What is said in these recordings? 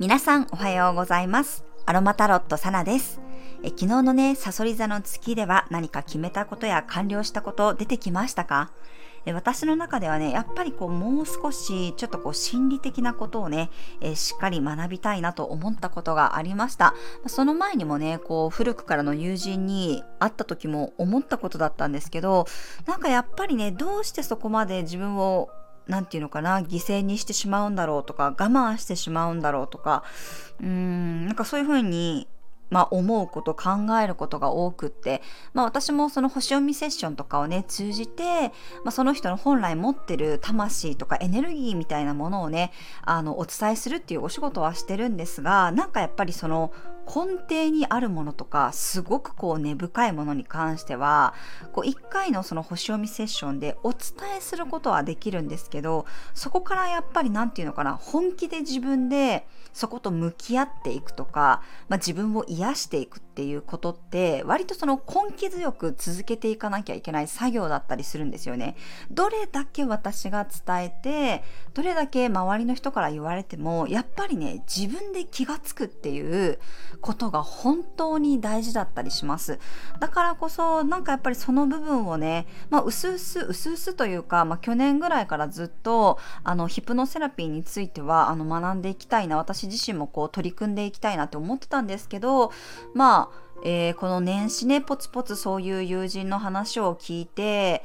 皆さんおはようございます。アロマタロットサナです。え昨日のね、サソリ座の月では何か決めたことや完了したこと出てきましたか？え私の中ではね、やっぱりこうもう少しちょっとこう心理的なことをね、えしっかり学びたいなと思ったことがありました。その前にもね、こう古くからの友人に会った時も思ったことだったんですけど、なんかやっぱりね、どうしてそこまで自分を何て言うのかな犠牲にしてしまうんだろうとか我慢してしまうんだろうとかうーんなんかそういうふうにまあ、思うこと考えることが多くって、まあ、私もその星読みセッションとかをね通じて、まあ、その人の本来持ってる魂とかエネルギーみたいなものをねあのお伝えするっていうお仕事はしてるんですがなんかやっぱりその根底にあるものとかすごくこう根深いものに関してはこう1回のその星読みセッションでお伝えすることはできるんですけどそこからやっぱり何て言うのかな本気で自分でそこと向き合っていくとか、まあ、自分を癒していくっていうことって割とその根気強く続けていかなきゃいけない作業だったりするんですよね。どれだけ私が伝えてどれだけ周りの人から言われてもやっぱりね自分で気がつくっていうことが本当に大事だったりします。だからこそなんかやっぱりその部分をね、まあ、うすうすうすうすというか、まあ、去年ぐらいからずっとあのヒプノセラピーについてはあの学んでいきたいな私自身もこう取り組んでいきたいなって思ってたんですけどまあえー、この年始ねポツポツそういう友人の話を聞いて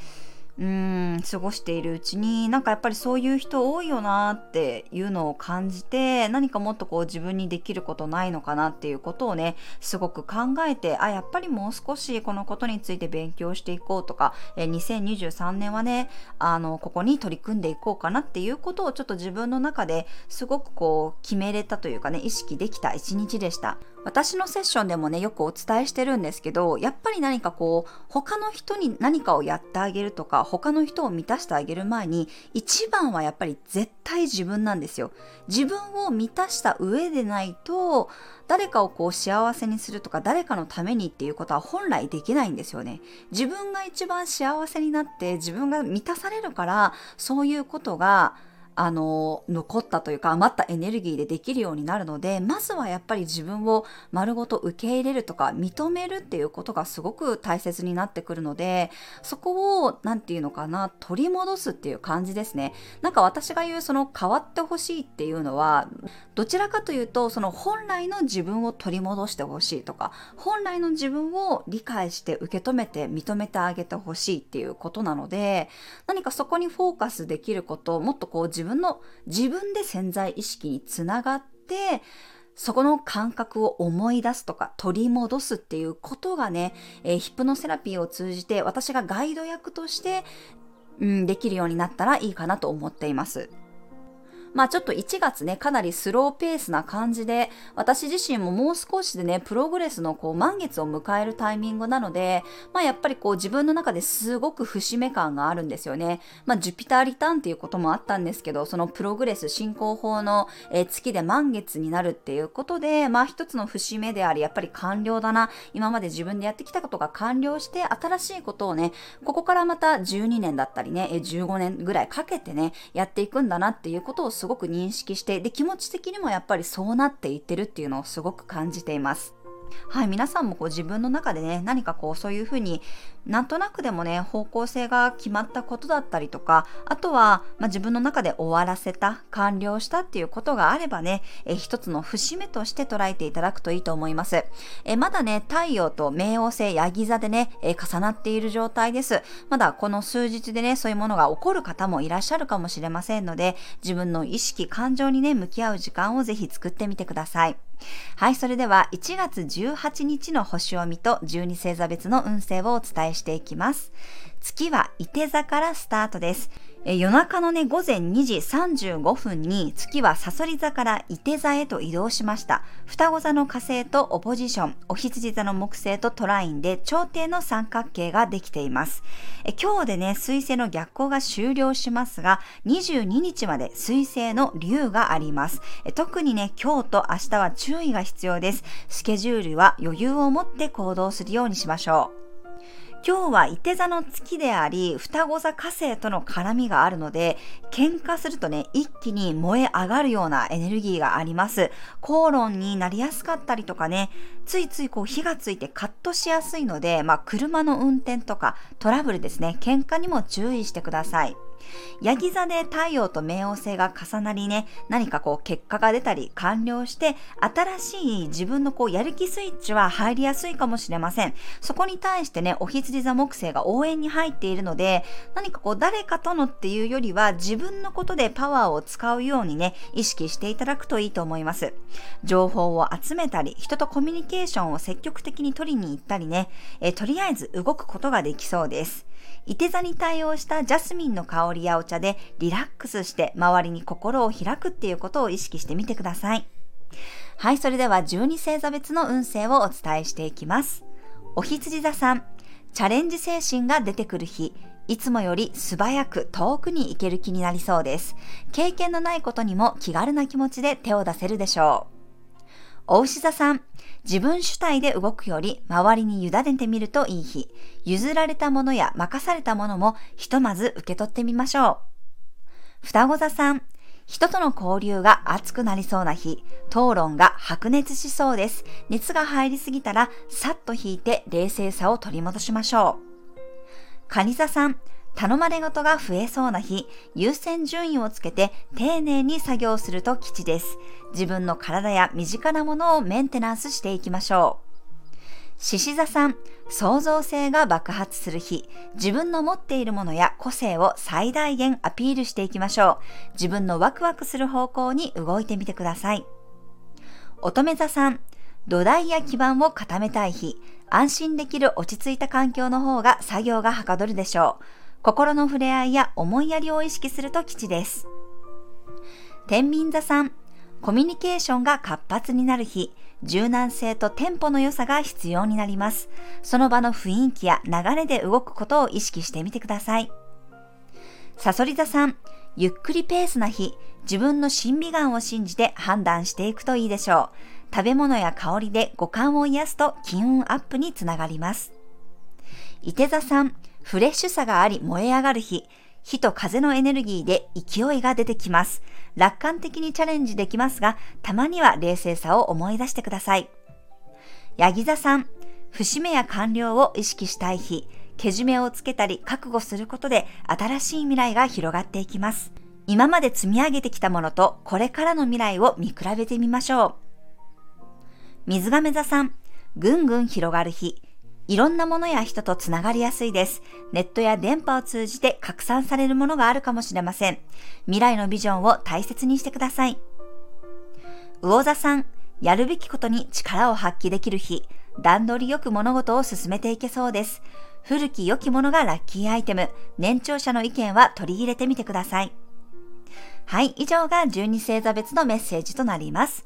うん過ごしているうちになんかやっぱりそういう人多いよなっていうのを感じて何かもっとこう自分にできることないのかなっていうことをねすごく考えてあやっぱりもう少しこのことについて勉強していこうとか、え2023年はねあのここに取り組んでいこうかなっていうことをちょっと自分の中ですごくこう決めれたというかね意識できた一日でした。私のセッションでもねよくお伝えしてるんですけどやっぱり何かこう他の人に何かをやってあげるとか他の人を満たしてあげる前に一番はやっぱり絶対自分なんですよ。自分を満たした上でないと誰かをこう幸せにするとか誰かのためにっていうことは本来できないんですよね。自分が一番幸せになって自分が満たされるからそういうことがあの残ったというか余ったエネルギーでできるようになるのでまずはやっぱり自分を丸ごと受け入れるとか認めるっていうことがすごく大切になってくるのでそこを何て言うのかな取り戻すっていう感じですね。なんか私が言うその変わってほしいっていうのはどちらかというとその本来の自分を取り戻してほしいとか本来の自分を理解して受け止めて認めてあげてほしいっていうことなので何かそこにフォーカスできることもっとこう自自分の自分で潜在意識につながってそこの感覚を思い出すとか取り戻すっていうことがね、えー、ヒプノセラピーを通じて私がガイド役として、うん、できるようになったらいいかなと思っています。まあちょっと1月ね、かなりスローペースな感じで、私自身ももう少しでね、プログレスのこう満月を迎えるタイミングなので、まあやっぱりこう自分の中ですごく節目感があるんですよね。まあジュピターリターンっていうこともあったんですけど、そのプログレス進行法の、月で満月になるっていうことで、まあ一つの節目であり、やっぱり完了だな。今まで自分でやってきたことが完了して、新しいことをね、ここからまた12年だったりね、15年ぐらいかけてね、やっていくんだなっていうことをすごく認識してで気持ち的にもやっぱりそうなっていってるっていうのをすごく感じています。はい、皆さんもこう自分の中でね、何かこうそういうふうになんとなくでもね、方向性が決まったことだったりとか、あとは、まあ、自分の中で終わらせた、完了したっていうことがあればね、え一つの節目として捉えていただくといいと思います。えまだね、太陽と冥王星、ヤギ座でね、え重なっている状態です。まだこの数日でね、そういうものが起こる方もいらっしゃるかもしれませんので、自分の意識、感情にね、向き合う時間をぜひ作ってみてください。はい、それでは1月18日の星を見と12星座別の運勢をお伝えしていきます。月は伊手座からスタートです。夜中のね、午前2時35分に月はサソリ座から伊手座へと移動しました。双子座の火星とオポジション、お羊座の木星とトラインで頂点の三角形ができています。え今日でね、水星の逆行が終了しますが、22日まで水星の竜があります。え特にね、今日と明日は注意が必要です。スケジュールは余裕を持って行動するようにしましょう。今日は伊手座の月であり、双子座火星との絡みがあるので、喧嘩するとね、一気に燃え上がるようなエネルギーがあります。口論になりやすかったりとかね、ついついこう火がついてカットしやすいので、まあ車の運転とかトラブルですね、喧嘩にも注意してください。ヤギ座で太陽と冥王星が重なりね、何かこう結果が出たり完了して、新しい自分のこうやる気スイッチは入りやすいかもしれません。そこに対してね、お羊座木星が応援に入っているので、何かこう誰かとのっていうよりは自分のことでパワーを使うようにね、意識していただくといいと思います。情報を集めたり、人とコミュニケーションを積極的に取りに行ったりね、えとりあえず動くことができそうです。伊手座に対応したジャスミンの香りやお茶でリラックスして周りに心を開くっていうことを意識してみてください。はい、それでは12星座別の運勢をお伝えしていきます。お羊座さん、チャレンジ精神が出てくる日、いつもより素早く遠くに行ける気になりそうです。経験のないことにも気軽な気持ちで手を出せるでしょう。お牛座さん、自分主体で動くより周りに委ねてみるといい日。譲られたものや任されたものもひとまず受け取ってみましょう。双子座さん、人との交流が熱くなりそうな日、討論が白熱しそうです。熱が入りすぎたら、さっと引いて冷静さを取り戻しましょう。蟹座さん、頼まれ事が増えそうな日、優先順位をつけて丁寧に作業すると吉です。自分の体や身近なものをメンテナンスしていきましょう。獅子座さん、創造性が爆発する日、自分の持っているものや個性を最大限アピールしていきましょう。自分のワクワクする方向に動いてみてください。乙女座さん、土台や基盤を固めたい日、安心できる落ち着いた環境の方が作業がはかどるでしょう。心の触れ合いや思いやりを意識すると吉です。天秤座さん、コミュニケーションが活発になる日、柔軟性とテンポの良さが必要になります。その場の雰囲気や流れで動くことを意識してみてください。サソリ座さん、ゆっくりペースな日、自分の審美眼を信じて判断していくといいでしょう。食べ物や香りで五感を癒すと金運アップにつながります。伊手座さん、フレッシュさがあり燃え上がる日、火と風のエネルギーで勢いが出てきます。楽観的にチャレンジできますが、たまには冷静さを思い出してください。ヤギ座さん、節目や完了を意識したい日、けじめをつけたり覚悟することで新しい未来が広がっていきます。今まで積み上げてきたものとこれからの未来を見比べてみましょう。水亀座さん、ぐんぐん広がる日、いろんなものや人とつながりやすいです。ネットや電波を通じて拡散されるものがあるかもしれません。未来のビジョンを大切にしてください。魚座さん、やるべきことに力を発揮できる日、段取りよく物事を進めていけそうです。古き良きものがラッキーアイテム、年長者の意見は取り入れてみてください。はい、以上が12星座別のメッセージとなります。